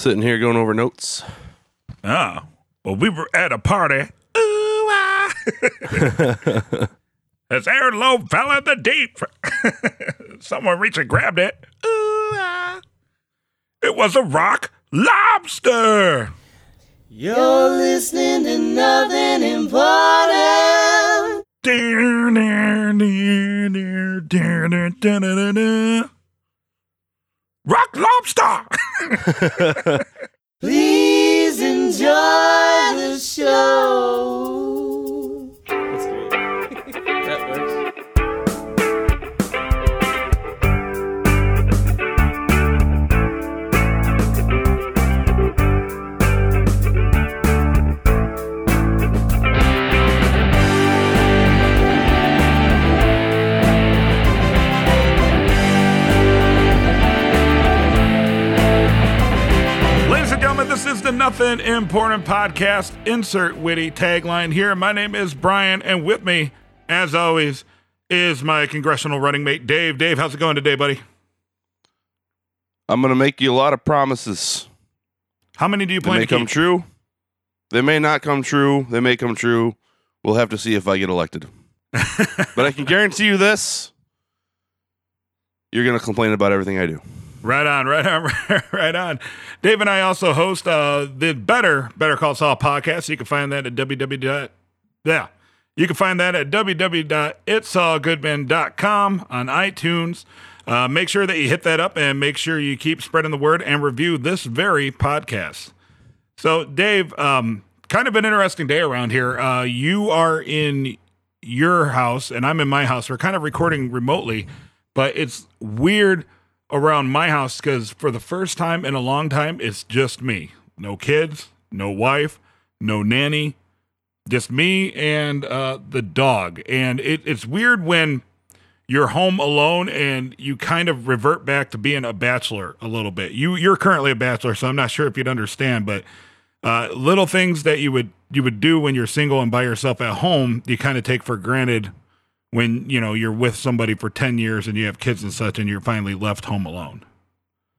Sitting here going over notes. Ah, well, we were at a party. Ooh, ah. As air low fell in the deep. Someone reached and grabbed it. Ooh, ah. It was a rock lobster. You're listening to nothing important. Rock lobster. Please enjoy the show. This is the Nothing Important Podcast. Insert witty tagline here. My name is Brian, and with me, as always, is my congressional running mate, Dave. Dave, how's it going today, buddy? I'm going to make you a lot of promises. How many do you plan They may to come keep? true. They may not come true. They may come true. We'll have to see if I get elected. but I can guarantee you this you're going to complain about everything I do. Right on, right on, right on. Dave and I also host uh, the Better Better Call Saul podcast. You can find that at www. Yeah, you can find that at www.itsallgoodman.com on iTunes. Uh, make sure that you hit that up and make sure you keep spreading the word and review this very podcast. So, Dave, um, kind of an interesting day around here. Uh, you are in your house and I'm in my house. We're kind of recording remotely, but it's weird around my house because for the first time in a long time, it's just me. No kids, no wife, no nanny, just me and uh, the dog. And it, it's weird when you're home alone and you kind of revert back to being a bachelor a little bit. You you're currently a bachelor, so I'm not sure if you'd understand, but uh, little things that you would you would do when you're single and by yourself at home, you kind of take for granted when you know you're with somebody for 10 years and you have kids and such and you're finally left home alone.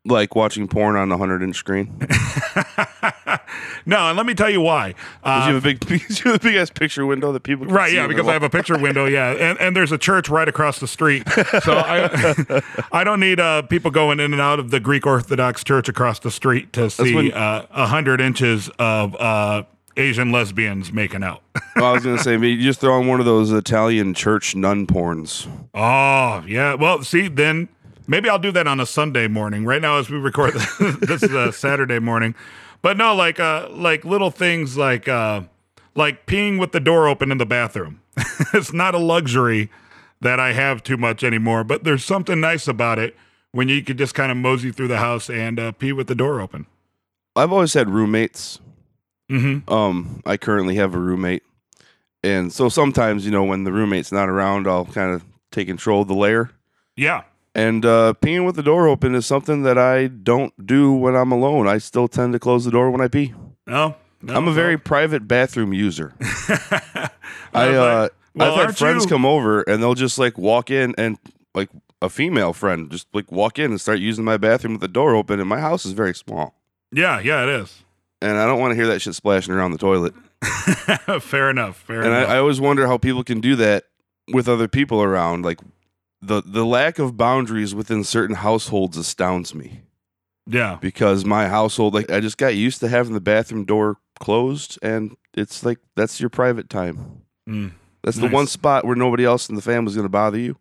Like watching porn on a 100 inch screen. no, and let me tell you why. Uh, you have a big, you have a big ass picture window that people can Right, yeah, because I have a picture window, yeah, and, and there's a church right across the street, so I I don't need uh, people going in and out of the Greek Orthodox Church across the street to see when- uh, a hundred inches of uh, Asian lesbians making out. Well, I was gonna say, you just throw on one of those Italian church nun porns. oh yeah, well, see, then maybe I'll do that on a Sunday morning. Right now, as we record, this is a Saturday morning, but no, like uh, like little things like uh, like peeing with the door open in the bathroom. it's not a luxury that I have too much anymore, but there's something nice about it when you could just kind of mosey through the house and uh, pee with the door open. I've always had roommates. Mm-hmm. Um, I currently have a roommate, and so sometimes you know when the roommate's not around, I'll kind of take control of the lair. Yeah. And uh, peeing with the door open is something that I don't do when I'm alone. I still tend to close the door when I pee. No. no I'm a very no. private bathroom user. I uh, well, I've had friends you- come over and they'll just like walk in and like a female friend just like walk in and start using my bathroom with the door open. And my house is very small, Yeah, yeah, it is. And I don't want to hear that shit splashing around the toilet. fair enough. Fair And I, enough. I always wonder how people can do that with other people around. Like the the lack of boundaries within certain households astounds me yeah. because my household, like I just got used to having the bathroom door closed, and it's like that's your private time. Mm. That's Nice. the one spot where nobody else in the family's going to bother you.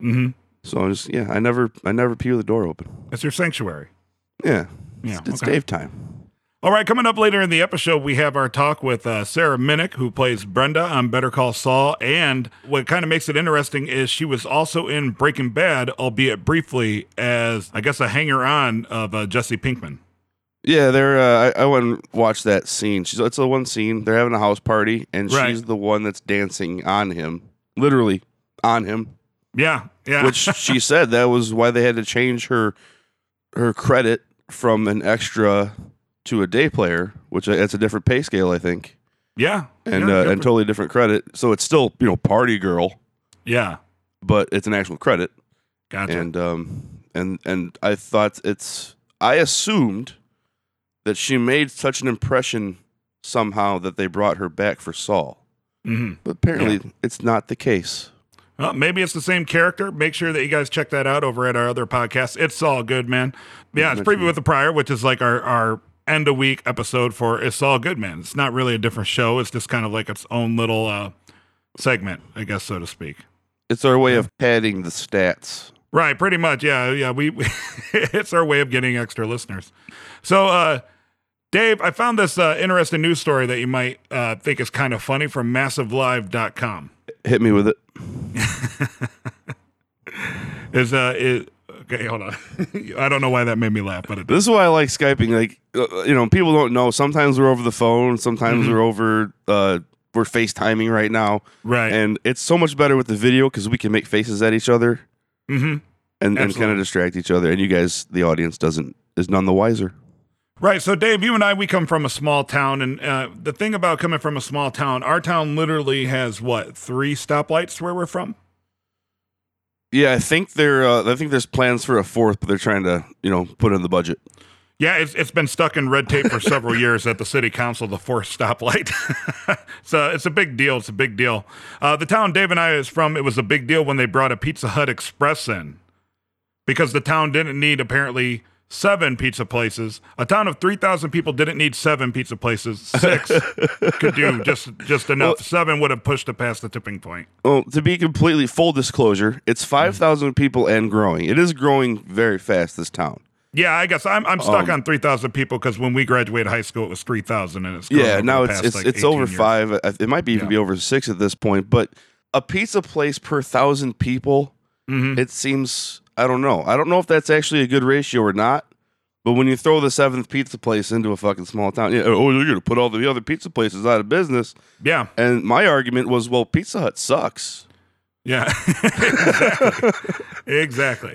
hmm So I just yeah, I never I never pee with the door open. It's your sanctuary. Yeah, Yeah. it's, it's okay. Dave time. All right, coming up later in the episode, we have our talk with uh, Sarah Minnich, who plays Brenda on Better Call Saul. And what kind of makes it interesting is she was also in Breaking Bad, albeit briefly, as I guess a hanger on of uh, Jesse Pinkman. Yeah, they're. Uh, I, I went and watched that scene. She's it's the one scene. They're having a house party, and Right. she's the one that's dancing on him, literally on him. Yeah, yeah. Which she said that was why they had to change her her credit from an extra to a day player, which that's a different pay scale, I think, yeah, and yeah, uh, and totally different credit. So it's still you know party girl, yeah, but it's an actual credit. gotcha. and um and and I thought it's I assumed that she made such an impression somehow that they brought her back for Saul. Mm-hmm. But apparently, it's not the case. Well, maybe it's the same character. Make sure that you guys check that out over at our other podcast. It's all good, man. Yeah, it's preview with the prior, which is like our our end of week episode for It's All Good, man. It's not really a different show. It's just kind of like its own little uh, segment, I guess, so to speak. It's our way of padding the stats. Right, pretty much. Yeah, yeah. We, we it's our way of getting extra listeners. So, uh, Dave, I found this uh, interesting news story that you might uh, think is kind of funny from MassLive.com. Hit me with it. Is uh, is okay? Hold on. I don't know why that made me laugh, but it This is why I like Skyping. Like, uh, you know, people don't know. Sometimes we're over the phone. Sometimes we're over. Uh, we're FaceTiming right now, right. and it's so much better with the video because we can make faces at each other mm-hmm. and, and kind of distract each other. And you guys, the audience, doesn't is none the wiser. Right. So, Dave, you and I, we come from a small town. And uh, the thing about coming from a small town, our town literally has what, three stoplights where we're from? Yeah, I think they're. Uh, I think there's plans for a fourth, but they're trying to, you know, put in the budget. Yeah, it's, it's been stuck in red tape for several years at the city council, the fourth stoplight. so it's a big deal. It's a big deal. Uh, the town Dave and I is from, it was a big deal when they brought a Pizza Hut Express in because the town didn't need apparently seven pizza places. A town of 3,000 people didn't need seven pizza places. Six could do just, just enough. seven would have pushed it past the tipping point. Well, to be completely full disclosure, it's five thousand people and growing. It is growing very fast. This town. Yeah, I guess I'm, I'm stuck Um, on 3,000 people because when we graduated high school, it was 3,000 and it's Yeah, now it's it's like, it's over years. five. It might be even Yeah. be over six at this point. But a pizza place per thousand people, Mhm. it seems. I don't know. I don't know if that's actually a good ratio or not. But when you throw the seventh pizza place into a fucking small town, yeah, oh, you're gonna put all the other pizza places out of business. Yeah, And my argument was, well, Pizza Hut sucks. yeah, exactly. exactly.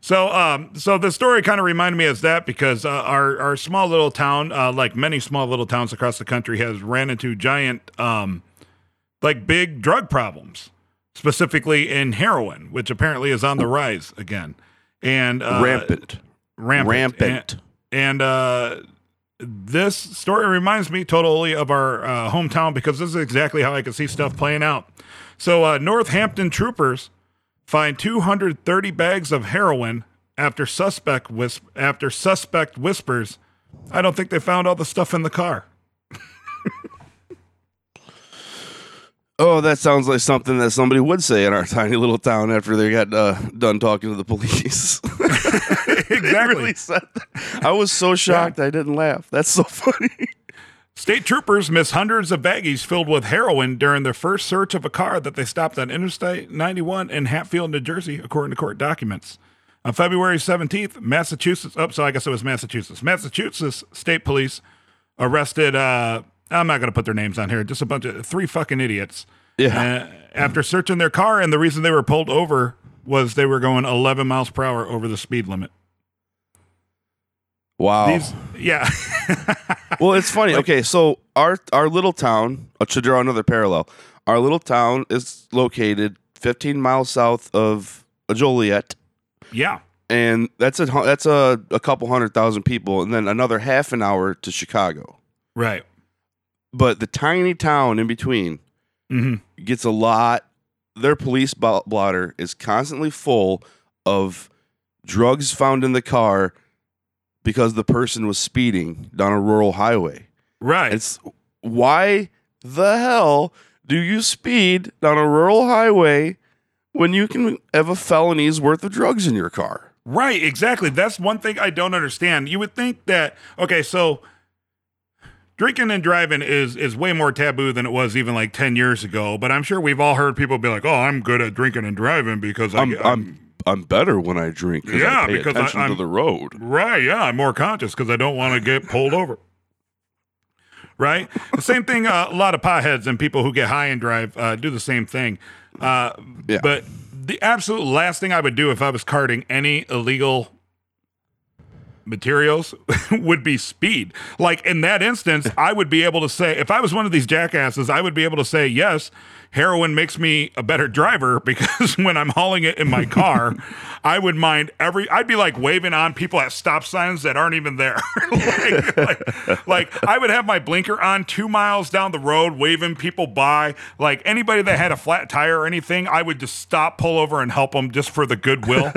So, um, so the story kind of reminded me of that because uh, our our small little town, uh, like many small little towns across the country, has ran into giant, um, like big drug problems, specifically in heroin, which apparently is on the rise again, and uh, Rampant. rampant, Rampant. And, and uh, this story reminds me totally of our uh, hometown because this is exactly how I could see stuff playing out. So, uh, Northampton troopers find 230 bags of heroin after suspect whis- after suspect whispers. I don't think they found all the stuff in the car. Oh, that sounds like something that somebody would say in our tiny little town after they got uh, done talking to the police. Exactly. really. I was so shocked I didn't laugh. That's so funny. State troopers miss hundreds of baggies filled with heroin during their first search of a car that they stopped on Interstate 91 in Hatfield, New Jersey, according to court documents. On February 17th, Massachusetts, oh, so I guess it was Massachusetts. Massachusetts State Police arrested, uh, I'm not going to put their names on here, just a bunch of three fucking idiots. Yeah. Uh, after searching their car, and the reason they were pulled over was they were going 11 miles per hour over the speed limit. Wow. These, yeah. well, it's funny. okay, so our our little town, uh, to draw another parallel, our little town is located 15 miles south of Joliet, yeah. and that's a that's a, a couple hundred thousand people, and then another half an hour to Chicago. Right. But the tiny town in between hmm gets a lot. Their police blotter is constantly full of drugs found in the car because the person was speeding down a rural highway. Right. It's why the hell do you speed down a rural highway when you can have a felony's worth of drugs in your car? Right, exactly. That's one thing I don't understand. You would think that okay, so drinking and driving is is way more taboo than it was even like 10 years ago, but I'm sure we've all heard people be like, "Oh, I'm good at drinking and driving because I, I'm I'm I'm better when I drink because Yeah, I pay because I- attention to I'm- the road. Right, yeah, I'm more conscious because I don't want to get pulled over. Right? The same thing, uh, a lot of potheads and people who get high and drive uh, do the same thing. Uh, Yeah. But the absolute last thing I would do if I was carting any illegal materials would be speed. Like in that instance, I would be able to say, if I was one of these jackasses, I would be able to say, yes, heroin makes me a better driver because when I'm hauling it in my car, I would mind every, I'd be like waving on people at stop signs that aren't even there. like, like, like I would have my blinker on two miles down the road, waving people by. Like anybody that had a flat tire or anything, I would just stop, pull over, and help them just for the goodwill.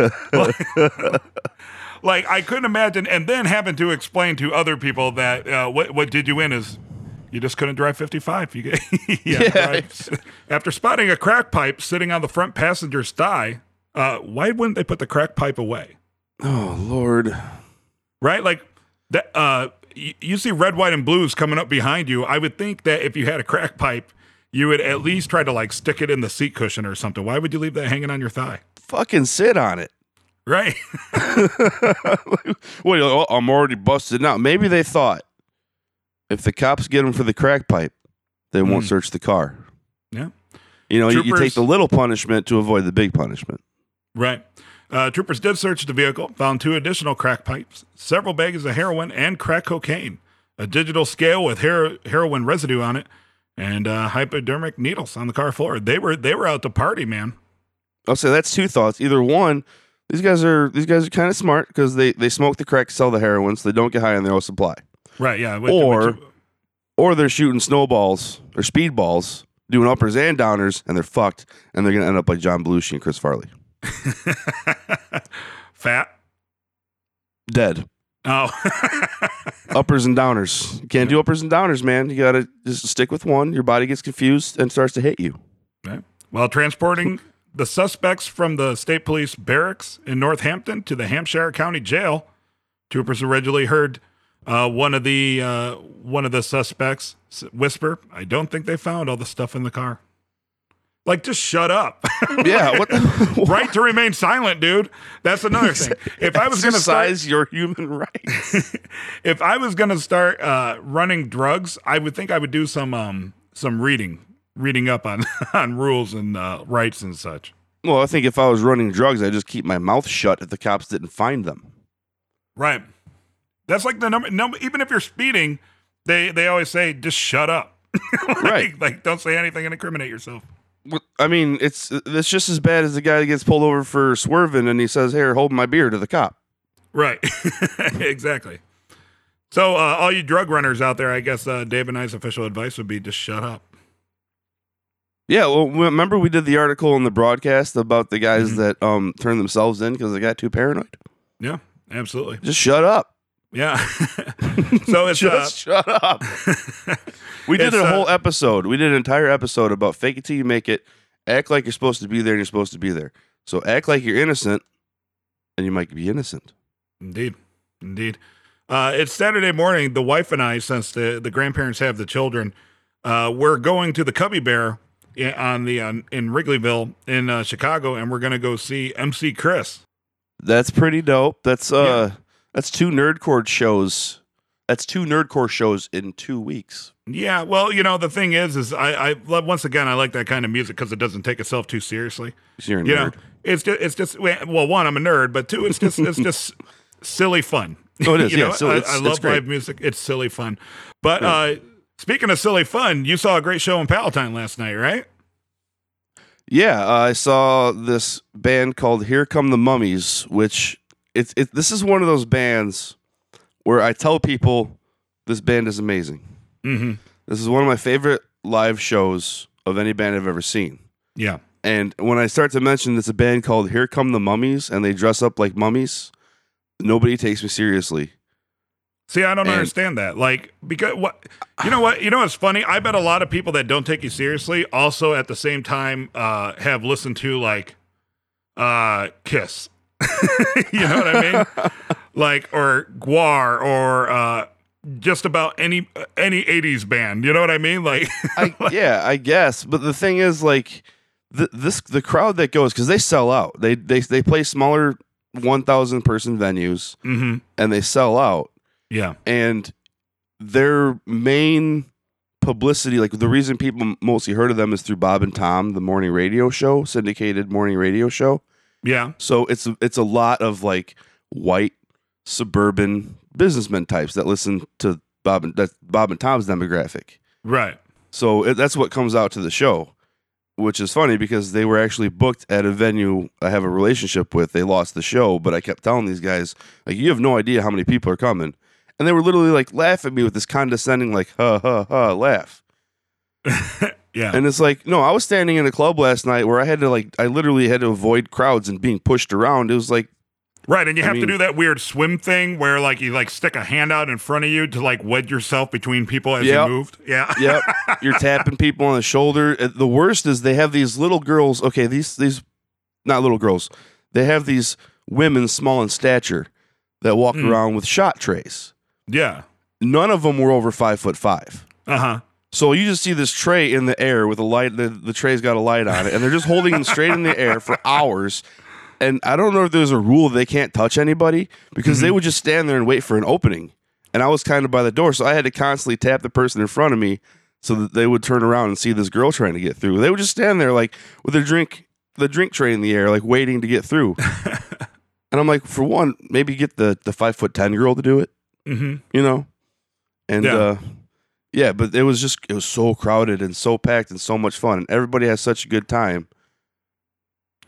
Like I couldn't imagine, and then having to explain to other people that uh, what what did you win is you just couldn't drive 55. You get to drive- after spotting a crack pipe sitting on the front passenger's thigh. Uh, why wouldn't they put the crack pipe away? Oh Lord. Right, like that. Uh, you, you see red, white, and blues coming up behind you. I would think that if you had a crack pipe, you would at least try to like stick it in the seat cushion or something. Why would you leave that hanging on your thigh? Fucking sit on it. Right. Like, oh, I'm already busted out. Maybe they thought if the cops get them for the crack pipe, they won't Hmm. search the car. yeah. You know, you, you Troopers- take the little punishment to avoid the big punishment. Right. Uh, troopers did search the vehicle, found two additional crack pipes, several bags of heroin, and crack cocaine, a digital scale with hero- heroin residue on it, and uh, hypodermic needles on the car floor. They were they were out to party, man. I'll say that's two thoughts. Either one, these guys are these guys are kind of smart because they they smoke the crack, sell the heroin, so they don't get high on their own supply. Right. Yeah. Which- Or- which- Or they're shooting snowballs or speedballs, doing uppers and downers, and they're fucked, and they're gonna end up like John Belushi and Chris Farley, fat. dead. Oh. uppers and downers. You can't do uppers and downers, man. You gotta just stick with one. Your body gets confused and starts to hit you. Right. While transporting the suspects from the state police barracks in Northampton to the Hampshire County Jail, troopers originally heard uh, one of the uh, one of the suspects whisper, "I don't think they found all the stuff in the car." Like, just shut up. Yeah, what the right to remain silent, dude. That's another thing. If I was going to exercise your human rights. if I was going to start uh, running drugs, I would think I would do some um, some reading, reading up on on rules and uh, rights and such. well, I think if I was running drugs, I'd just keep my mouth shut if the cops didn't find them. Right. That's like the number. number even if you're speeding, they they always say just shut up. like, Right. Like don't say anything and incriminate yourself. I mean, it's it's just as bad as the guy that gets pulled over for swerving and he says, "Here, hold my beer" to the cop. Right. exactly. So uh, all you drug runners out there, I guess uh, Dave and I's official advice would be just shut up. Yeah, well, remember we did the article in the broadcast about the guys Mhm. that um turned themselves in because they got too paranoid. Yeah. Absolutely. Just shut up. Yeah. so it's uh, just shut up. We did a uh, whole episode. We did an entire episode about fake it till you make it. Act like you're supposed to be there and you're supposed to be there. So act like you're innocent and you might be innocent. Indeed. Indeed. Uh, it's Saturday morning. The wife and I, since the, the grandparents have the children, uh, we're going to the Cubby Bear on the on, in Wrigleyville in uh, Chicago, and we're to go see MC Chris. That's pretty dope. That's uh that's two nerdcore shows. That's two nerdcore shows in two weeks. Yeah, well, you know the thing is, is I, I love once again I like that kind of music because it doesn't take itself too seriously. You're a You nerd. know, it's just it's just well, one I'm a nerd, but two it's just it's just silly fun. Oh, it is, you yeah, know, so I, I love live music. It's silly fun. But Yeah. uh, speaking of silly fun, you saw a great show in Palatine last night, right? Yeah, uh, I saw this band called Here Come the Mummies, which it's it, this is one of those bands where I tell people this band is amazing. Mm-hmm. This is one of my favorite live shows of any band I've ever seen. Yeah. And when I start to mention it's a band called Here Come the Mummies and they dress up like mummies, nobody takes me seriously. See, I don't And- understand that. Like, because what you know what you know what's funny? I bet a lot of people that don't take you seriously also at the same time uh, have listened to like uh, Kiss. you know what I mean? like or Gwar or uh, just about any any '80s band. You know what I mean? Like, I, yeah, I guess. But the thing is, like, the, this the crowd that goes because they sell out. They they they play smaller one thousand person venues hmm and they sell out. Yeah, And their main publicity, like the reason people mostly heard of them, is through Bob and Tom, the morning radio show, syndicated morning radio show. yeah, So it's it's a lot of like white suburban businessmen types that listen to Bob and that Bob and Tom's demographic. Right. So it, that's what comes out to the show, which is funny because they were actually booked at a venue I have a relationship with. They lost the show, but I kept telling these guys, like, you have no idea how many people are coming. And they were literally like laugh at me with this condescending, like, ha ha ha, laugh. Yeah. And it's like, no, I was standing in a club last night where I had to like, I literally had to avoid crowds and being pushed around. It was like, right. And you I have to do that weird swim thing where like you like stick a hand out in front of you to like wedge yourself between people as Yep. you moved. Yeah. yep, you're tapping people on the shoulder. Uh, The worst is they have these little girls. Okay, these these not little girls. They have these women small in stature that walk Hmm. around with shot trays. Yeah. None of them were over five foot five. Uh huh. So you just see this tray in the air with a light. The, the tray's got a light on it, and they're just holding it straight in the air for hours. And I don't know if there's a rule they can't touch anybody because they would just stand there and wait for an opening. And I was kind of by the door, so I had to constantly tap the person in front of me so that they would turn around and see this girl trying to get through. They would just stand there like with their drink, the drink tray in the air, like waiting to get through. and I'm like, for one, maybe get the the five foot ten girl to do it Mm-hmm. you know and Yeah. uh yeah but it was just it was so crowded and so packed and so much fun and everybody has such a good time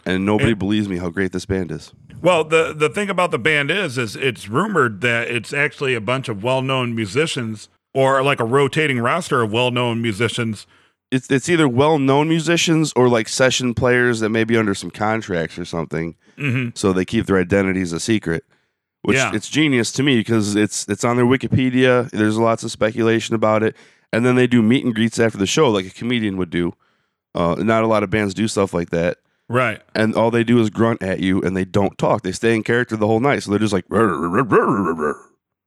and nobody And- believes me how great this band is Well, the the thing about the band is, is it's rumored that it's actually a bunch of well known musicians or like a rotating roster of well known musicians. it's it's either well-known musicians or like session players that may be under some contracts or something Mm-hmm. so they keep their identities a secret which Yeah. it's genius to me because it's it's on their wikipedia there's lots of speculation about it and then they do meet and greets after the show like a comedian would do uh, not a lot of bands do stuff like that Right. and all they do is grunt at you and they don't talk. They stay in character the whole night. So they're just like, That's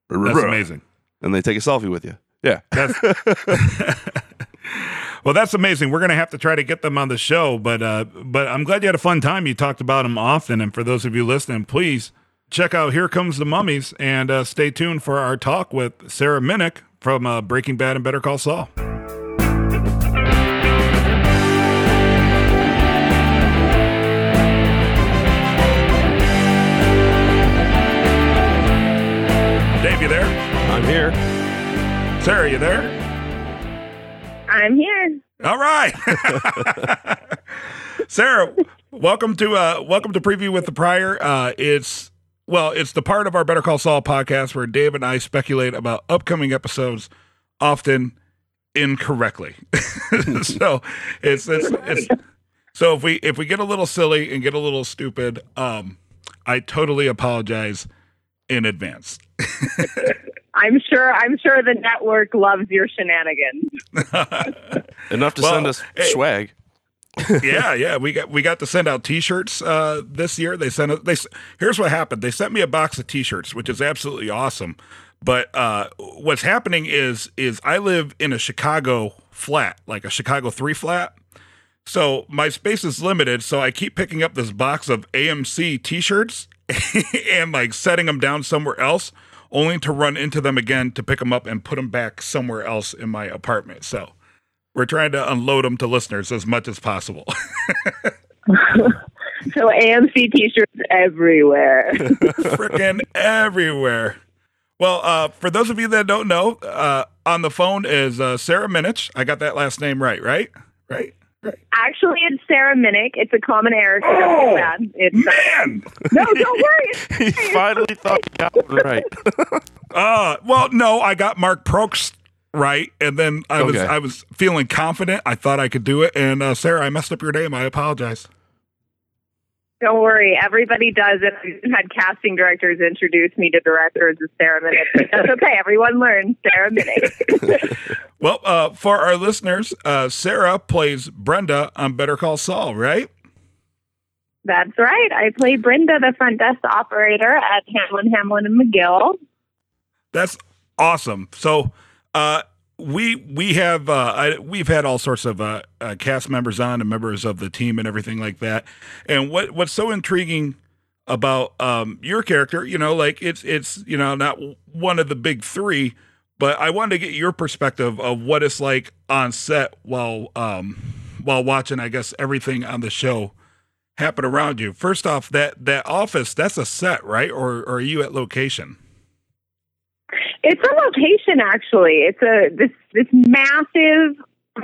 amazing. And they take a selfie with you. Yeah. That's well, that's amazing. We're gonna have to try to get them on the show, but uh, but I'm glad you had a fun time. You talked about them often, and for those of you listening, please check out "Here Comes the Mummies" and uh, stay tuned for our talk with Sarah Minnich from uh, Breaking Bad and Better Call Saul. Dave, you there? I'm here. Sarah, you there? I'm here. All right. Sarah, welcome to uh welcome to Preview with the Prior. Uh it's well, it's the part of our Better Call Saul podcast where Dave and I speculate about upcoming episodes often incorrectly. so it's, it's it's so if we if we get a little silly and get a little stupid, um I totally apologize in advance. I'm sure. I'm sure the network loves your shenanigans. Enough to Well, send us hey. swag. yeah, yeah, we got we got to send out T-shirts uh, this year. They sent it. They here's what happened. They sent me a box of T-shirts, which is absolutely awesome. But uh, what's happening is is I live in a Chicago flat, like a Chicago three flat. So my space is limited. So I keep picking up this box of AMC T-shirts and like setting them down somewhere else, only to run into them again to pick them up and put them back somewhere else in my apartment. So we're trying to unload them to listeners as much as possible. So AMC T-shirts everywhere. Freaking everywhere. Well, uh, for those of you that don't know, uh, on the phone is uh, Sarah Minich. I got that last name right, right? Right? Right. Actually, it's Sarah Minnich. It's a common error. So Oh, don't bad. It's Man! no, don't worry. he finally thought he got one right. Uh, well, no, I got Mark Proksch right, and then I was Okay. I was feeling confident. I thought I could do it, and uh, Sarah, I messed up your name. I apologize. Don't worry. Everybody does it. I had casting directors introduce me to directors as Sarah Minnick. That's okay. Everyone learns Sarah Minnick. Well, uh, for our listeners, uh, Sarah plays Brenda on Better Call Saul, right? That's right. I play Brenda, the front desk operator at Hamlin, Hamlin and McGill. That's awesome. So, uh, we we have uh, I, we've had all sorts of uh, uh, cast members on and members of the team and everything like that. And what what's so intriguing about um, your character, you know, like it's it's you know not one of the big three, but I wanted to get your perspective of what it's like on set while um, while watching, I guess, everything on the show happen around you. First off, that that office that's a set, right? Or, or are you at location? It's a location, actually. It's a this this massive.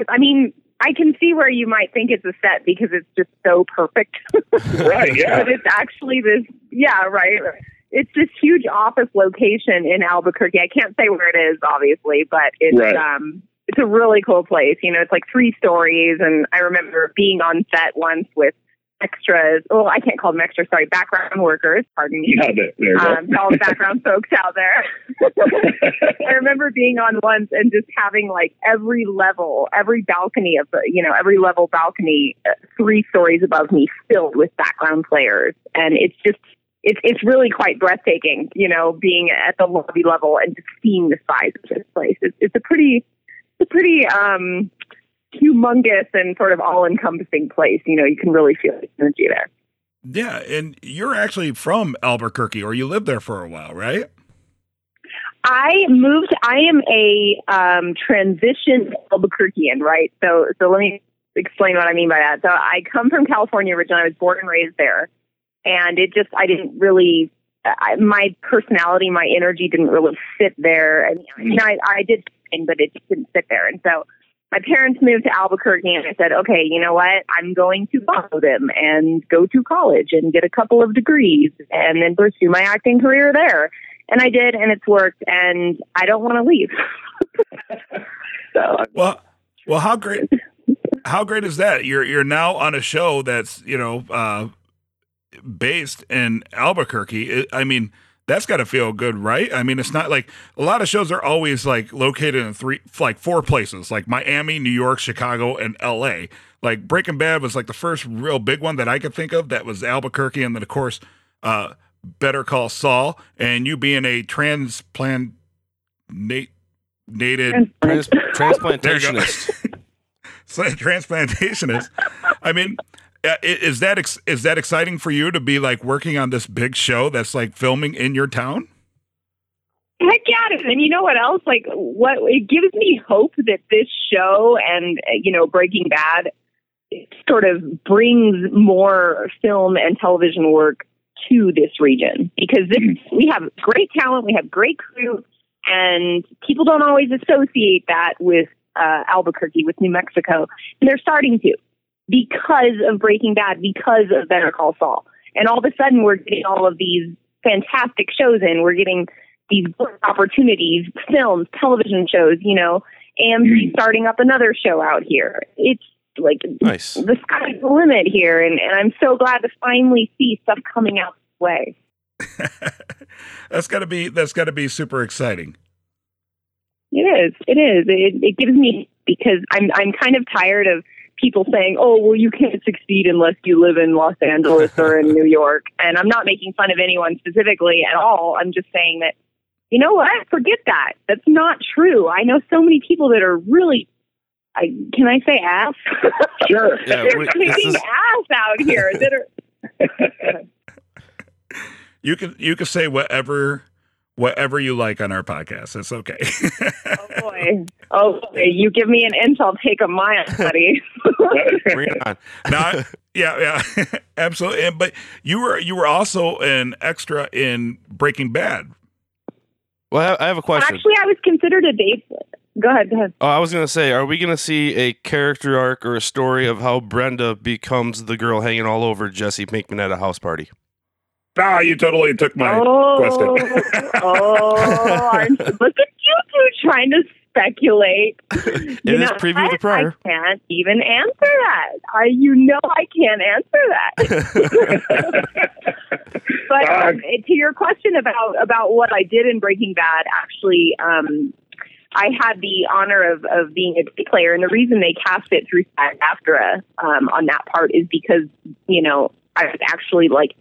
I mean, I can see where you might think it's a set because it's just so perfect. Right, yeah. but it's actually this. Yeah, right. It's this huge office location in Albuquerque. I can't say where it is, obviously, but it's Right. um it's a really cool place. You know, it's like three stories, and I remember being on set once with extras. Oh, I can't call them extras. Sorry, background workers. Pardon me. Yeah, there, there you. Um, all the background folks out there. I remember being on once and just having like every level, every balcony of the, you know, every level balcony, uh, three stories above me filled with background players. And it's just, it's, it's really quite breathtaking, you know, being at the lobby level and just seeing the size of this place. It's, it's a pretty, it's a pretty, um, humongous and sort of all encompassing place. You know, you can really feel the energy there. Yeah, and you're actually from Albuquerque, or you lived there for a while, right? I moved. I am a um, transition Albuquerquean, right? So, so let me explain what I mean by that. So, I come from California originally. I was born and raised there, and it just I didn't really. I, my personality, my energy didn't really fit there. I mean, I, mean, I, I did, something, but it just didn't fit there. And so, my parents moved to Albuquerque, and I said, okay, you know what? I'm going to follow them and go to college and get a couple of degrees, and then pursue my acting career there. And I did, and it's worked, and I don't want to leave. so Well, well, how great, how great is that? You're you're now on a show that's you know uh, based in Albuquerque. I I mean, that's got to feel good, right? I mean, it's not like a lot of shows are always like located in three, like four places, like Miami, New York, Chicago, and L.A. Like Breaking Bad was like the first real big one that I could think of. That was Albuquerque, and then of course, uh, Better Call Saul, and you being a transplant. Nate, nated Trans- There you go. transplantationist. so, transplantationist. I mean, is that ex- is that exciting for you to be like working on this big show that's like filming in your town? Heck yeah, and you know what else? Like, what it gives me hope that this show and uh, you know Breaking Bad sort of brings more film and television work to this region because this, we have great talent, we have great crew, and people don't always associate that with uh, Albuquerque, with New Mexico, and they're starting to because of Breaking Bad, because of Better Call Saul, and all of a sudden we're getting all of these fantastic shows in. We're getting these opportunities, films, television shows, you know, AMC mm-hmm. starting up another show out here. It's like Nice. the sky's the limit here, and, and I'm so glad to finally see stuff coming out this way. that's got to be that's got to be super exciting. It is. It is. It, it gives me because I'm I'm kind of tired of people saying, "Oh, well, you can't succeed unless you live in Los Angeles or in New York." And I'm not making fun of anyone specifically at all. I'm just saying that you know what? Forget that. That's not true. I know so many people that are really. I, can I say ass? Sure. Yeah, They're we- kicking is- ass out here. That are You can you can say whatever whatever you like on our podcast. It's okay. oh boy. Oh, boy. you give me an inch, I'll take a mile, buddy. Bring it on. Now, yeah, yeah, absolutely. And, but you were you were also an extra in Breaking Bad. Well, I have- a question. Actually, I was considered a date. Go ahead. Go ahead. Oh, I was gonna say, are we gonna see a character arc or a story of how Brenda becomes the girl hanging all over Jesse Pinkman at a house party? Ah, you totally took my oh, question. oh, aren't- look at you two trying to speculate. It You is know preview what? the prior. I can't even answer that. I, you know, I can't answer that. But Uh, um, to your question about about what I did in Breaking Bad, actually, um, I had the honor of of being a day player, and the reason they cast it through SAG-AFTRA um, on that part is because you know I was actually like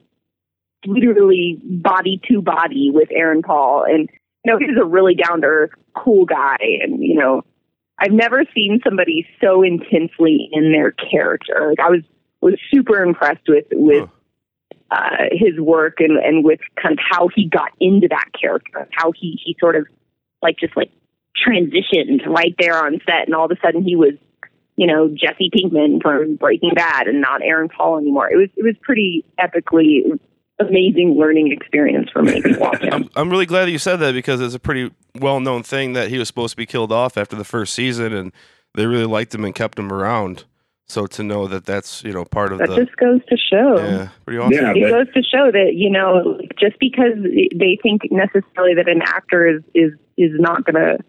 literally body to body with Aaron Paul, and you know he's a really down to earth, cool guy, and you know I've never seen somebody so intensely in their character. Like I was was super impressed with with uh, his work and and with kind of how he got into that character, how he he sort of like just like transitioned right there on set, and all of a sudden he was you know Jesse Pinkman from Breaking Bad and not Aaron Paul anymore. It was it was pretty epically amazing learning experience for me to watch him. I'm, I'm really glad that you said that because it's a pretty well known thing that he was supposed to be killed off after the first season, and they really liked him and kept him around. So to know that that's you know part of That the just goes to show. yeah pretty awesome. Yeah, it but goes to show that you know just because they think necessarily that an actor is is is not going to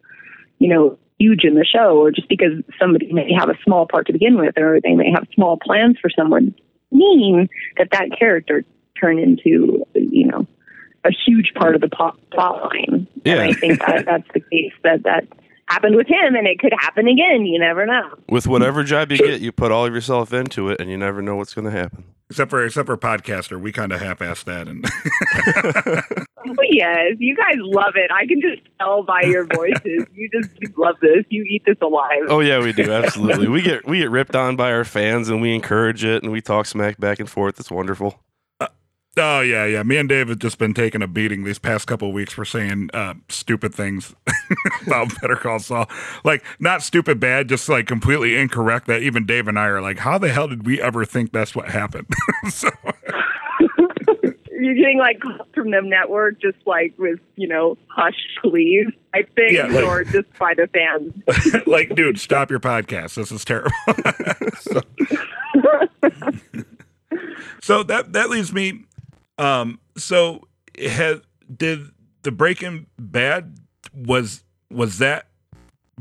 you know huge in the show or just because somebody may have a small part to begin with or they may have small plans for someone mean that that character turn into you know a huge part of the plot, plot line and Yeah. i think that that's the case that that happened with him and it could happen again you never know With whatever job you get, you put all of yourself into it, and you never know what's going to happen. Except for except for podcaster, we kind of half-assed that, and But oh, yes, you guys love it. I can just tell by your voices. you just you love this. You eat this alive. Oh yeah, we do absolutely. we get we get ripped on by our fans, and we encourage it, and we talk smack back and forth. It's wonderful. Oh yeah, yeah. Me and Dave have just been taking a beating these past couple of weeks for saying uh, stupid things about Better Call Saul. Like not stupid bad, just like completely incorrect. That even Dave and I are like, how the hell did we ever think that's what happened? so You're getting like from the network, just like with you know, hush, please. I think, Yeah, like- or just by the fans. like, dude, stop your podcast. This is terrible. so, so that that leaves me. Um, so had did the Breaking Bad was was that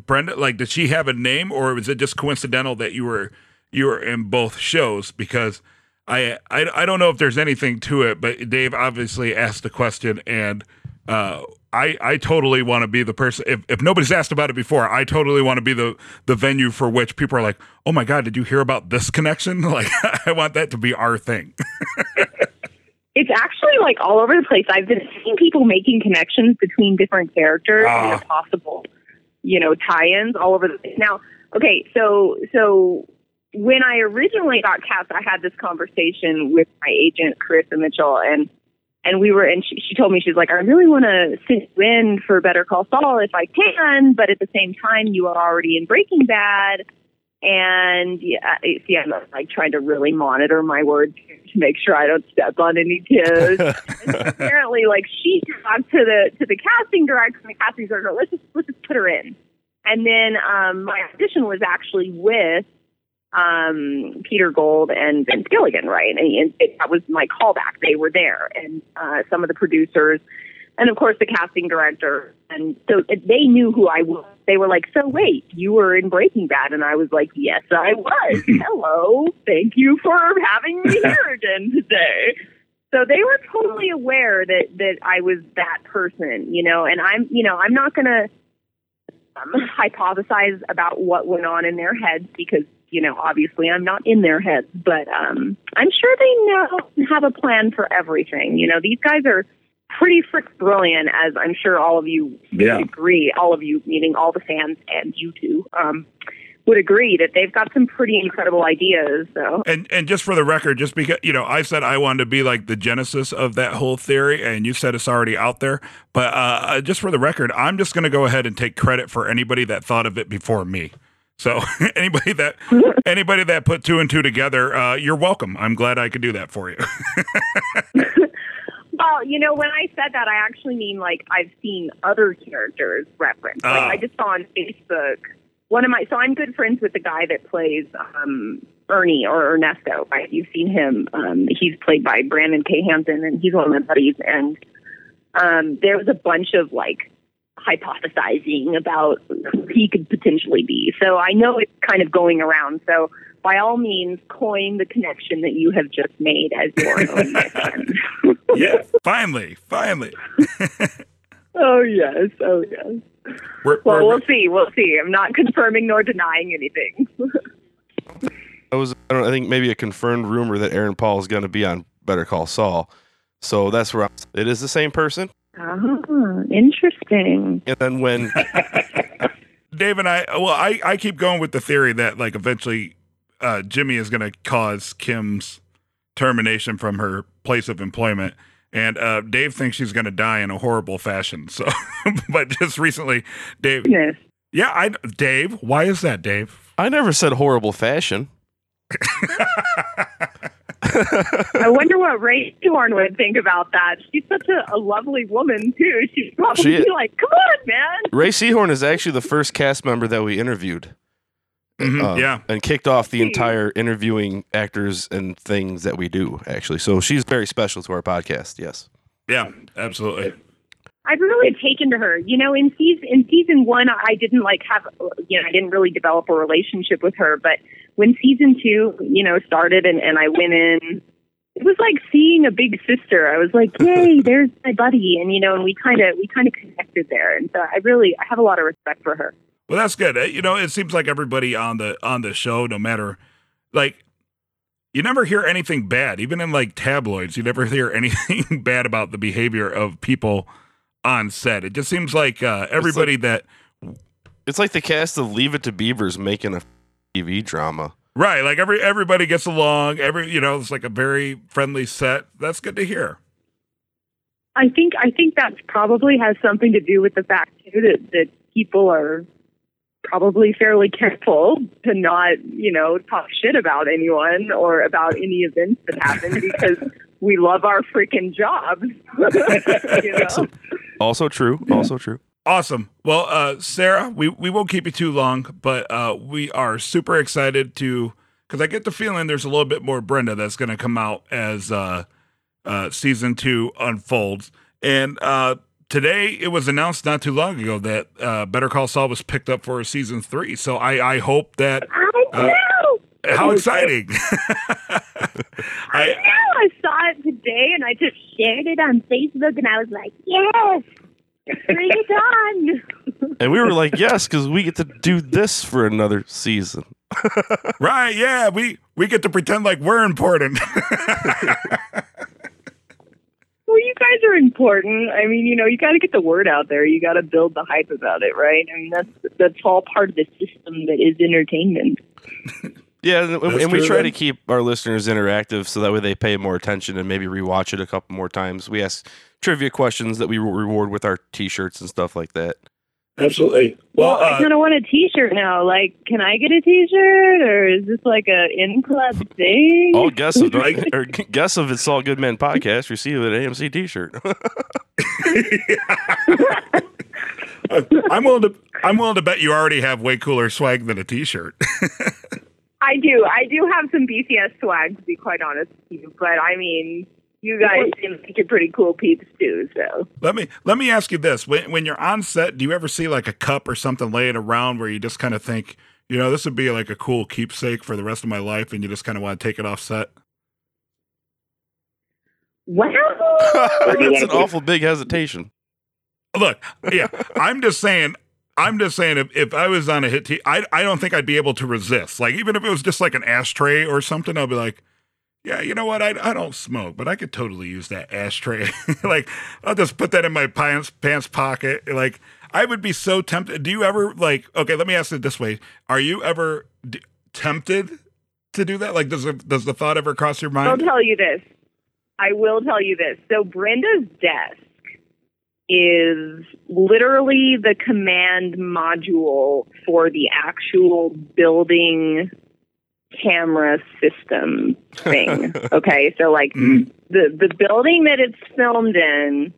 Brenda? Like, did she have a name, or was it just coincidental that you were you were in both shows? Because I I, I don't know if there's anything to it, but Dave obviously asked the question, and uh, I I totally want to be the person. If, if nobody's asked about it before, I totally want to be the the venue for which people are like, oh my god, did you hear about this connection? Like, I want that to be our thing. It's actually like all over the place. I've been seeing people making connections between different characters Ah. and possible, you know, tie-ins all over the place. Now, okay, so so when I originally got cast, I had this conversation with my agent Carissa Mitchell, and and we were, and she, she told me she's like, I really want to sit in for Better Call Saul if I can, but at the same time, you are already in Breaking Bad. And yeah, I- see, I'm like trying to really monitor my words to make sure I don't step on any toes. Apparently, like she talked to the to the casting director and the casting director. Let's just let's just put her in. And then um, my audition was actually with um, Peter Gould and Vince Gilligan, right? And, and it, that was my callback. They were there, and uh, some of the producers, and of course the casting director. And so they knew who I was. They were like, "So wait, you were in Breaking Bad?" And I was like, "Yes, I was. Hello, thank you for having me here again today." So they were totally aware that that I was that person, you know. And I'm, you know, I'm not gonna um, hypothesize about what went on in their heads because you know obviously I'm not in their heads, but um, I'm sure they know have a plan for everything. You know, these guys are pretty frick brilliant, as I'm sure all of you Yeah. would agree. All of you, meaning all the fans and you two, um, would agree that they've got some pretty incredible ideas. So And and just for the record, just because you know, I said I wanted to be like the genesis of that whole theory, and you said it's already out there. But uh, just for the record, I'm just going to go ahead and take credit for anybody that thought of it before me. So anybody that anybody that put two and two together, uh, you're welcome. I'm glad I could do that for you. Well, you know, when I said that, I actually mean like I've seen other characters referenced. Like Ah. I just saw on Facebook one of my. So I'm good friends with the guy that plays um, Ernie or Ernesto. Right? You've seen him. Um, he's played by Brandon K. Hampton, and he's one of my buddies. And um, there was a bunch of like hypothesizing about who he could potentially be. So I know it's kind of going around. So by all means, coin the connection that you have just made as your own, my yeah, finally, finally. Oh yes, oh yes. We're, Well, we're- we'll see. We'll see. I'm not confirming nor denying anything. I was I, don't, I think maybe a confirmed rumor that Aaron Paul is going to be on Better Call Saul. So that's where I'm, it is the same person. ah, interesting. And then when Dave and I, well, I, I keep going with the theory that like eventually uh, Jimmy is going to cause Kim's termination from her place of employment. And uh, Dave thinks she's going to die in a horrible fashion. So, but just recently, Dave, Goodness. yeah, I, Dave, why is that, Dave? I never said horrible fashion. I wonder what Rhea Seehorn would think about that. She's such a, a lovely woman too. She'd probably She- be like, "Come on, man." Rhea Seehorn is actually the first cast member that we interviewed. Mhm, uh, yeah. and kicked off the entire interviewing actors and things that we do actually so she's very special to our podcast yes Yeah, absolutely. I've really taken to her. You know, in season in season one, I didn't like have you know I didn't really develop a relationship with her. But when season two, you know, started and, and I went in, it was like seeing a big sister. I was like, yay, there's my buddy, and you know, and we kind of we kind of connected there. And so I really I have a lot of respect for her. Well, that's good. Uh, You know, it seems like everybody on the on the show, no matter like you never hear anything bad, even in like tabloids, you never hear anything bad about the behavior of people on set. It just seems like uh, everybody that it's like the cast of leave it to beavers making a tv drama right, like every everybody gets along. Every you know, it's like a very friendly set. That's good to hear. I think I think that probably has something to do with the fact too that that people are probably fairly careful to not you know talk shit about anyone or about any events that happen because we love our freaking jobs. you know? also true also true Awesome. Well, uh, Sarah, we, we won't keep you too long, but uh, we are super excited to because I get the feeling there's a little bit more Brenda that's going to come out as uh, uh, season two unfolds. And uh, today it was announced not too long ago that uh, Better Call Saul was picked up for a season three. So I, I hope that I Uh, know. how exciting! I I, know. I saw it today and I just shared it on Facebook and I was like, yes, bring it on. and we were like yes because we get to do this for another season right? Yeah, we we get to pretend like we're important. Well, you guys are important. I mean, you know, you got to get the word out there. You got to build the hype about it, right? I mean, that's that's all part of the system that is entertainment. yeah and, That's and we try then. to keep our listeners interactive so that way they pay more attention and maybe rewatch it a couple more times we ask trivia questions that we reward with our t-shirts and stuff like that Absolutely. well, I uh, kind of want a T-shirt now. Like, can I get a T-shirt, or is this like a in club thing? all guests of or guests of it's all good men podcast receive an amc t-shirt I'm willing to I'm willing to bet you already have way cooler swag than a t-shirt. I do. I do have some BCS swag, to be quite honest with you. But I mean, you guys seem like you're pretty cool peeps too. So let me let me ask you this: when when you're on set, do you ever see like a cup or something laying around where you just kind of think, you know, this would be like a cool keepsake for the rest of my life, and you just kind of want to take it off set? wow. that's an awful big hesitation Look, yeah, I'm just saying. I'm just saying, if, if I was on a hit team, I, I don't think I'd be able to resist. Like, even if it was just like an ashtray or something, I'd be like, yeah, you know what? I, I don't smoke, but I could totally use that ashtray. like, I'll just put that in my pants pants pocket. Like, I would be so tempted. Do you ever like? Okay, let me ask it this way: Are you ever d- tempted to do that? Like, does the, does the thought ever cross your mind? I'll tell you this. I will tell you this. So Brenda's desk is literally the command module for the actual building camera system thing. okay, so like Mhm. the the building that it's filmed in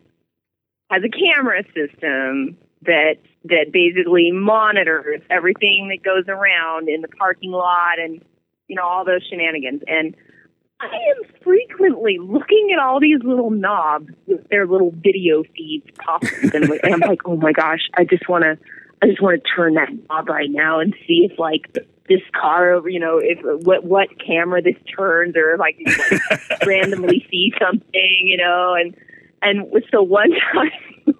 has a camera system that that basically monitors everything that goes around in the parking lot and you know all those shenanigans and I am frequently looking at all these little knobs with their little video feeds popping, and, and I'm like, oh my gosh, I just want to, I just want to turn that knob right now and see if like this car over, you know, if what what camera this turns, or if I can like, randomly see something, you know, and and so one time,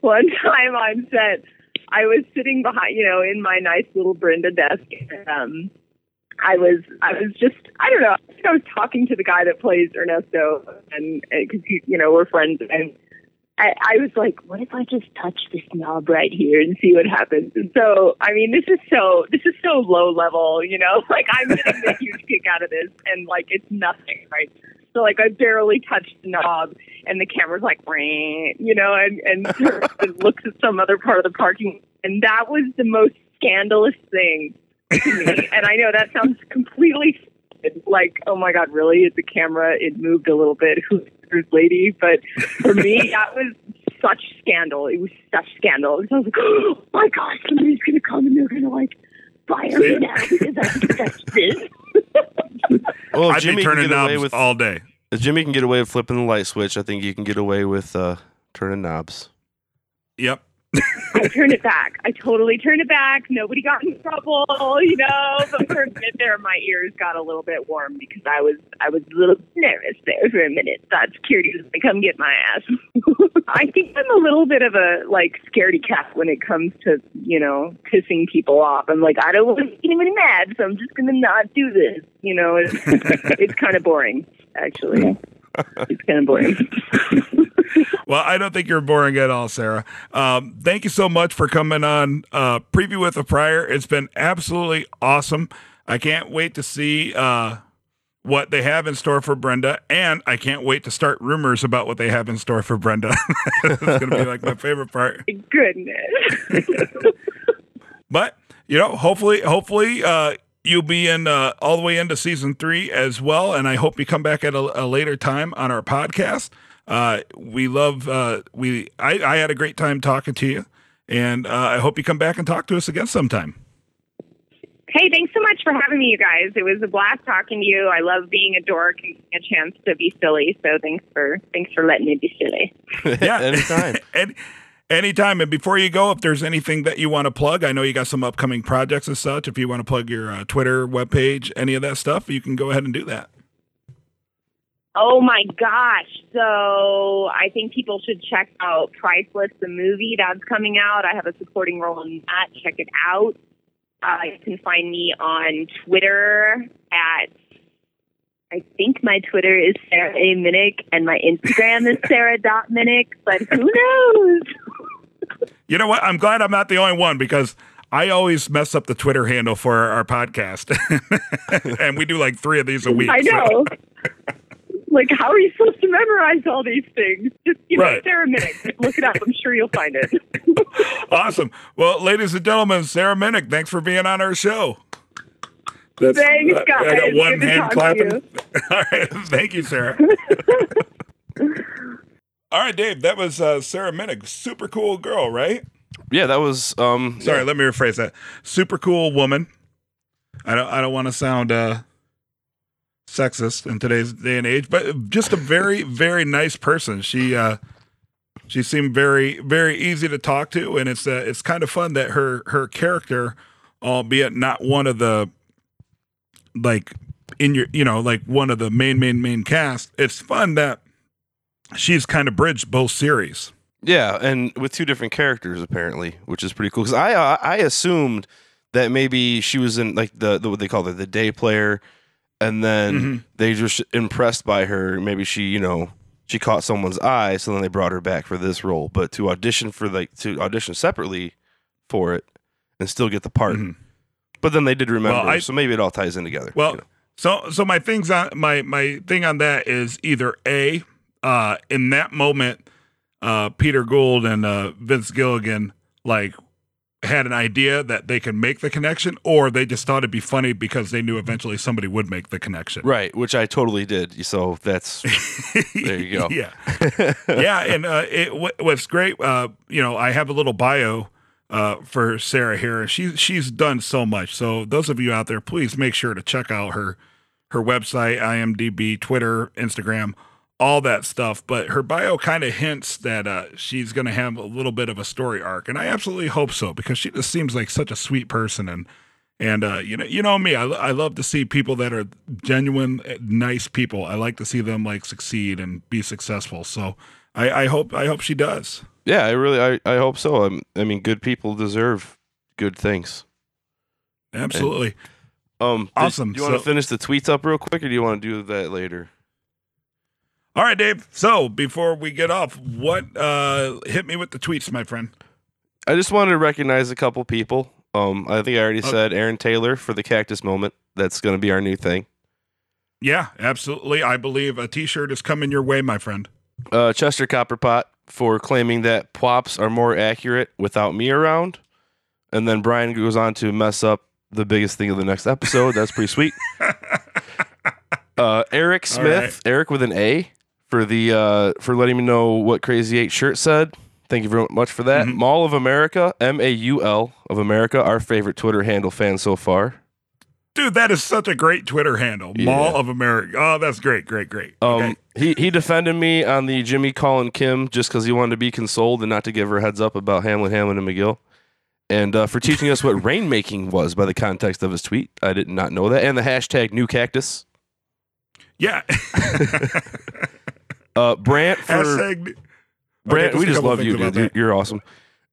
one time on set, I was sitting behind, you know, in my nice little Brenda desk, and, um. I was I was just I don't know I think I was talking to the guy that plays Ernesto and because you know we're friends and I, I was like what if I just touch this knob right here and see what happens and so I mean this is so this is so low level you know like I'm getting a huge kick out of this and like it's nothing right so like I barely touched the knob and the camera's like you know and and looks at some other part of the parking and that was the most scandalous thing to me. And I know that sounds completely. Like, oh my god, really? It's the camera it moved a little bit. Who's this lady? But for me, that was such scandal. It was such scandal. So I was like, oh my god, somebody's gonna come and they're gonna like fire me now because I touched this. Well, if I'd Jimmy be can turning get away knobs with all day. if Jimmy can get away with flipping the light switch, I think you can get away with uh, turning knobs. Yep. I turned it back. I totally turned it back. Nobody got in trouble, you know. But for a minute there, my ears got a little bit warm because I was I was a little nervous there for a minute. Thought security was gonna come get my ass. I think I'm a little bit of a like scaredy cat when it comes to you know pissing people off. I'm like I don't want to get anybody mad, so I'm just gonna not do this. You know, it's it's kind of boring actually. It's kind of boring. Well, I don't think you're boring at all, Sarah. Um, thank you so much for coming on uh, Preview with a Prior. It's been absolutely awesome. I can't wait to see uh, what they have in store for Brenda, and I can't wait to start rumors about what they have in store for Brenda. it's going to be like my favorite part. Goodness. But you know, hopefully, hopefully, uh, you'll be in uh, all the way into season three as well. And I hope you come back at a, a later time on our podcast. Uh, we love uh, we. I, I had a great time talking to you, and uh, I hope you come back and talk to us again sometime. Hey, thanks so much for having me, you guys. It was a blast talking to you. I love being a dork and getting a chance to be silly. So thanks for thanks for letting me be silly. Yeah, Anytime. and anytime. And before you go, if there's anything that you want to plug, I know you got some upcoming projects and such. If you want to plug your uh, Twitter webpage, any of that stuff, you can go ahead and do that. Oh my gosh! So I think people should check out Priceless, the movie that's coming out. I have a supporting role in that. Check it out. Uh, you can find me on Twitter at. I think my Twitter is Sarah A. Minnich and my Instagram is Sarah.Minnich, but who knows? You know what? I'm glad I'm not the only one because I always mess up the Twitter handle for our, our podcast, and we do like three of these a week. I so- know. like, how are you supposed to memorize all these things? Just, you know, Right. Sarah Minnich. Just look it up. I'm sure you'll find it. awesome. Well, ladies and gentlemen, Sarah Minnich, thanks for being on our show. That's, Thanks, uh, I got one hand clapping. All right, thank you, Sarah. All right, Dave, that was uh, Sarah Minnich. Super cool girl, right? Yeah, that was um Sorry, let me rephrase that. Super cool woman. I don't. I don't want to sound uh, sexist in today's day and age, but just a very, very nice person. She uh, she seemed very, very easy to talk to, and it's uh, it's kind of fun that her her character, albeit not one of the like in your you know like one of the main main main cast. It's fun that she's kind of bridged both series. Yeah, and with two different characters apparently, which is pretty cool. Because I uh, I assumed that maybe she was in like the, the what they call it the day player, and then Mhm. they just impressed by her. Maybe she you know she caught someone's eye, so then they brought her back for this role. But to audition for like to audition separately for it and still get the part. Mhm. But then they did remember, Well, I- so maybe it all ties in together. Well, you know. so so my things on my my thing on that is either a uh in that moment uh Peter Gould and uh Vince Gilligan like had an idea that they could make the connection or they just thought it'd be funny because they knew eventually somebody would make the connection. right, which I totally did. So that's There you go. yeah. yeah, and uh it wa- what's great uh you know, I have a little bio uh, for Sarah here, she she's done so much. So those of you out there, please make sure to check out her her website, IMDb, Twitter, Instagram, all that stuff. But her bio kind of hints that uh, she's going to have a little bit of a story arc, and I absolutely hope so because she just seems like such a sweet person and. And uh, you know, you know me. I, I love to see people that are genuine, uh, nice people. I like to see them like succeed and be successful. So I, I hope I hope she does. yeah. I really I, I hope so. I'm, I mean, good people deserve good things. Absolutely. Um, did- Awesome. Do you want to So- finish the tweets up real quick, or do you want to do that later? All right, Dave. So before we get off, what uh hit me with the tweets, my friend? I just wanted to recognize a couple people. Um, I think I already Okay. said Aaron Taylor for the cactus moment. That's going to be our new thing. Yeah, absolutely. I believe a T-shirt is coming your way, my friend. Uh, Chester Copperpot for claiming that plops are more accurate without me around, and then Brian goes on to mess up the biggest thing of the next episode. That's pretty sweet. Uh, Eric Smith, Eric with an A, for the uh, for letting me know what Crazy Eight shirt said. Thank you very much for that. Mhm. Mall of America, M A U L of America, our favorite Twitter handle fan so far. Dude, that is such a great Twitter handle. Yeah. Mall of America. Oh, that's great, great, great. Um, Okay. he he defended me on the Jimmy Colin Kim just because he wanted to be consoled and not to give her a heads up about Hamlin, Hamlin, and McGill, and uh, for teaching us what rainmaking was by the context of his tweet. I did not know that, and the hashtag new cactus. Yeah. Uh, Brant for Hashtag. Brant, Okay, we just love you, dude. that. You're, awesome.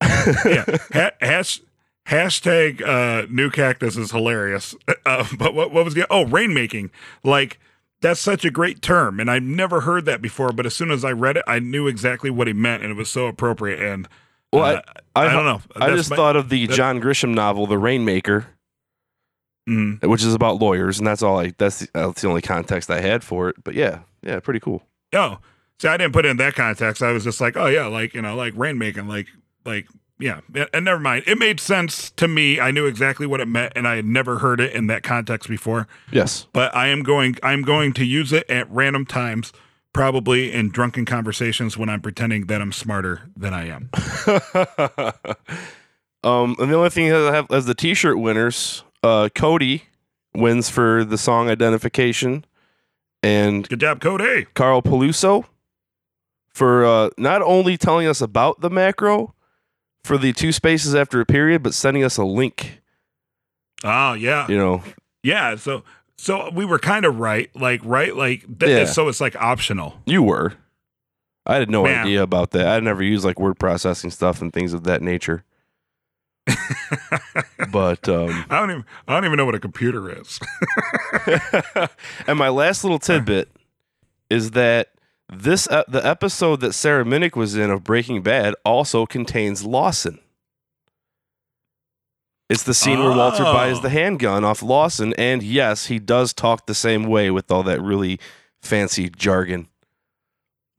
yeah. Ha- hash, hashtag uh, new cactus is hilarious. Uh, but what, what was the oh rainmaking? Like that's such a great term, and I've never heard that before. But as soon as I read it, I knew exactly what he meant, and it was so appropriate. And Well, uh, I, I, don't know. I just my- thought of the John Grisham novel, The Rainmaker, Mm. which is about lawyers, and that's all. I that's the, that's the only context I had for it. But yeah, yeah, pretty cool. Oh, see, I didn't put it in that context. I was just like, oh yeah, like you know, like rainmaking, like like yeah. And, never mind. It made sense to me. I knew exactly what it meant, and I had never heard it in that context before. Yes. But I am going. I'm going to use it at random times, probably in drunken conversations when I'm pretending that I'm smarter than I am. um, and the only thing that I have as the T-shirt winners, uh, Cody wins for the song identification, and Good job, Cody. Carl Peluso for uh, not only telling us about the macro for the two spaces after a period, but sending us a link. Oh yeah, You know, yeah. So so we were kind of right. Like right. Like th- Yeah. so it's like optional. you were. I had no Man. idea about that. I never used like word processing stuff and things of that nature. but um, I don't even. I don't even know what a computer is. and my last little tidbit is that this uh, the episode that Sarah Minnich was in of Breaking Bad also contains Lawson. It's the scene where Walter Oh. buys the handgun off Lawson, and yes, he does talk the same way with all that really fancy jargon.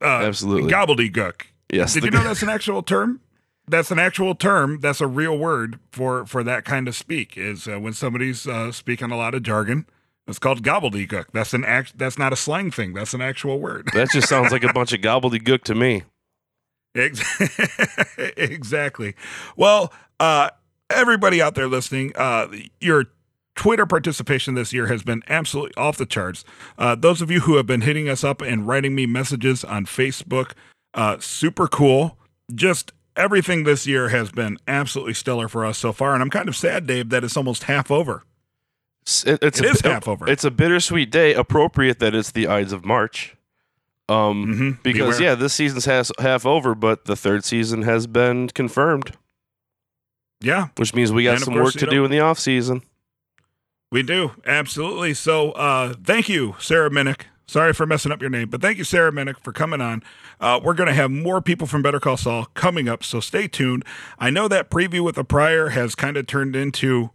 Uh, Absolutely. Gobbledygook. Yes, Did you know that's an actual term? That's an actual term. That's a real word for for that kind of speak. Is uh, when somebody's uh, speaking a lot of jargon. It's called gobbledygook. That's an act. That's not a slang thing. That's an actual word. that just sounds like a bunch of gobbledygook to me. Exactly. Well, uh, everybody out there listening, uh, your Twitter participation this year has been absolutely off the charts. Uh, those of you who have been hitting us up and writing me messages on Facebook, uh, super cool. Just everything this year has been absolutely stellar for us so far. And I'm kind of sad, Dave, that it's almost half over. S- It, it's It a, is half over. It's a bittersweet day. Appropriate that it's the Ides of March. Um, Mm-hmm. because yeah, this season's has, half over, but the third season has been confirmed, yeah, which means we got And some course, work to do in the off season. We do absolutely. So, uh, thank you, Sarah Minnich. Sorry for messing up your name, but thank you, Sarah Minnich, for coming on. Uh, we're going to have more people from Better Call Saul coming up, so stay tuned. I know that preview with the prior has kind of turned into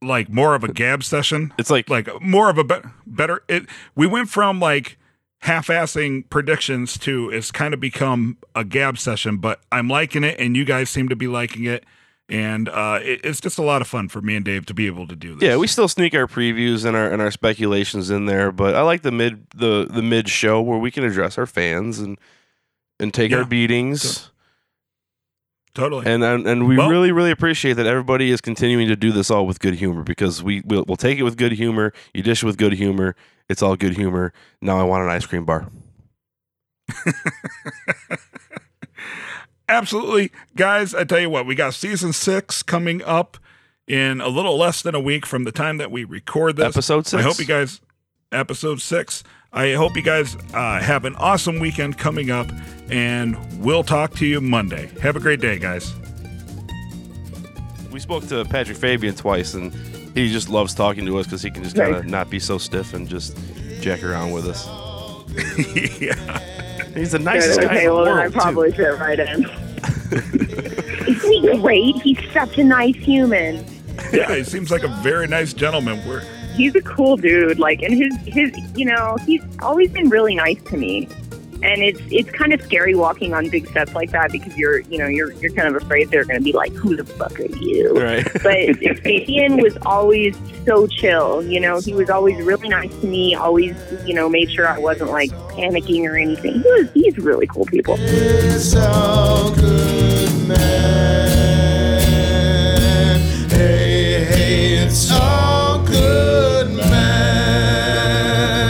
like more of a gab session, It's like, like more of a be- better. It we went from like half-assing predictions to it's kind of become a gab session, but I'm liking it, and you guys seem to be liking it. And uh, it, it's just a lot of fun for me and Dave to be able to do this. yeah, we still sneak our previews and our and our speculations in there, but I like the mid the the mid show where we can address our fans and and take Yeah. our beatings. totally. And, and and we Well- really really appreciate that everybody is continuing to do this all with good humor because we we'll, we'll take it with good humor. You dish it with good humor. It's all good humor. Now I want an ice cream bar. Absolutely. Guys, I tell you what, we got season six coming up in a little less than a week from the time that we record this. Episode six. I hope you guys, episode six. I hope you guys uh, have an awesome weekend coming up, and we'll talk to you Monday. Have a great day, guys. We spoke to Patrick Fabian twice, and he just loves talking to us because he can just kind of not be so stiff and just jack around with us. yeah. He's the nicest Good. guy Okay, in the well then I world. too. probably fit right in. Isn't he great? He's such a nice human. yeah, he seems like a very nice gentleman. We're, He's a cool dude. Like, and his his, you know, he's always been really nice to me and it's it's kind of scary walking on big sets like that because you're you know you're you're kind of afraid they're going to be like who the fuck are you? Right. But Ian was always so chill you know? He was always really nice to me always you know made sure I wasn't like panicking or anything. He was he's really cool people. Hey, hey, it's all good, man.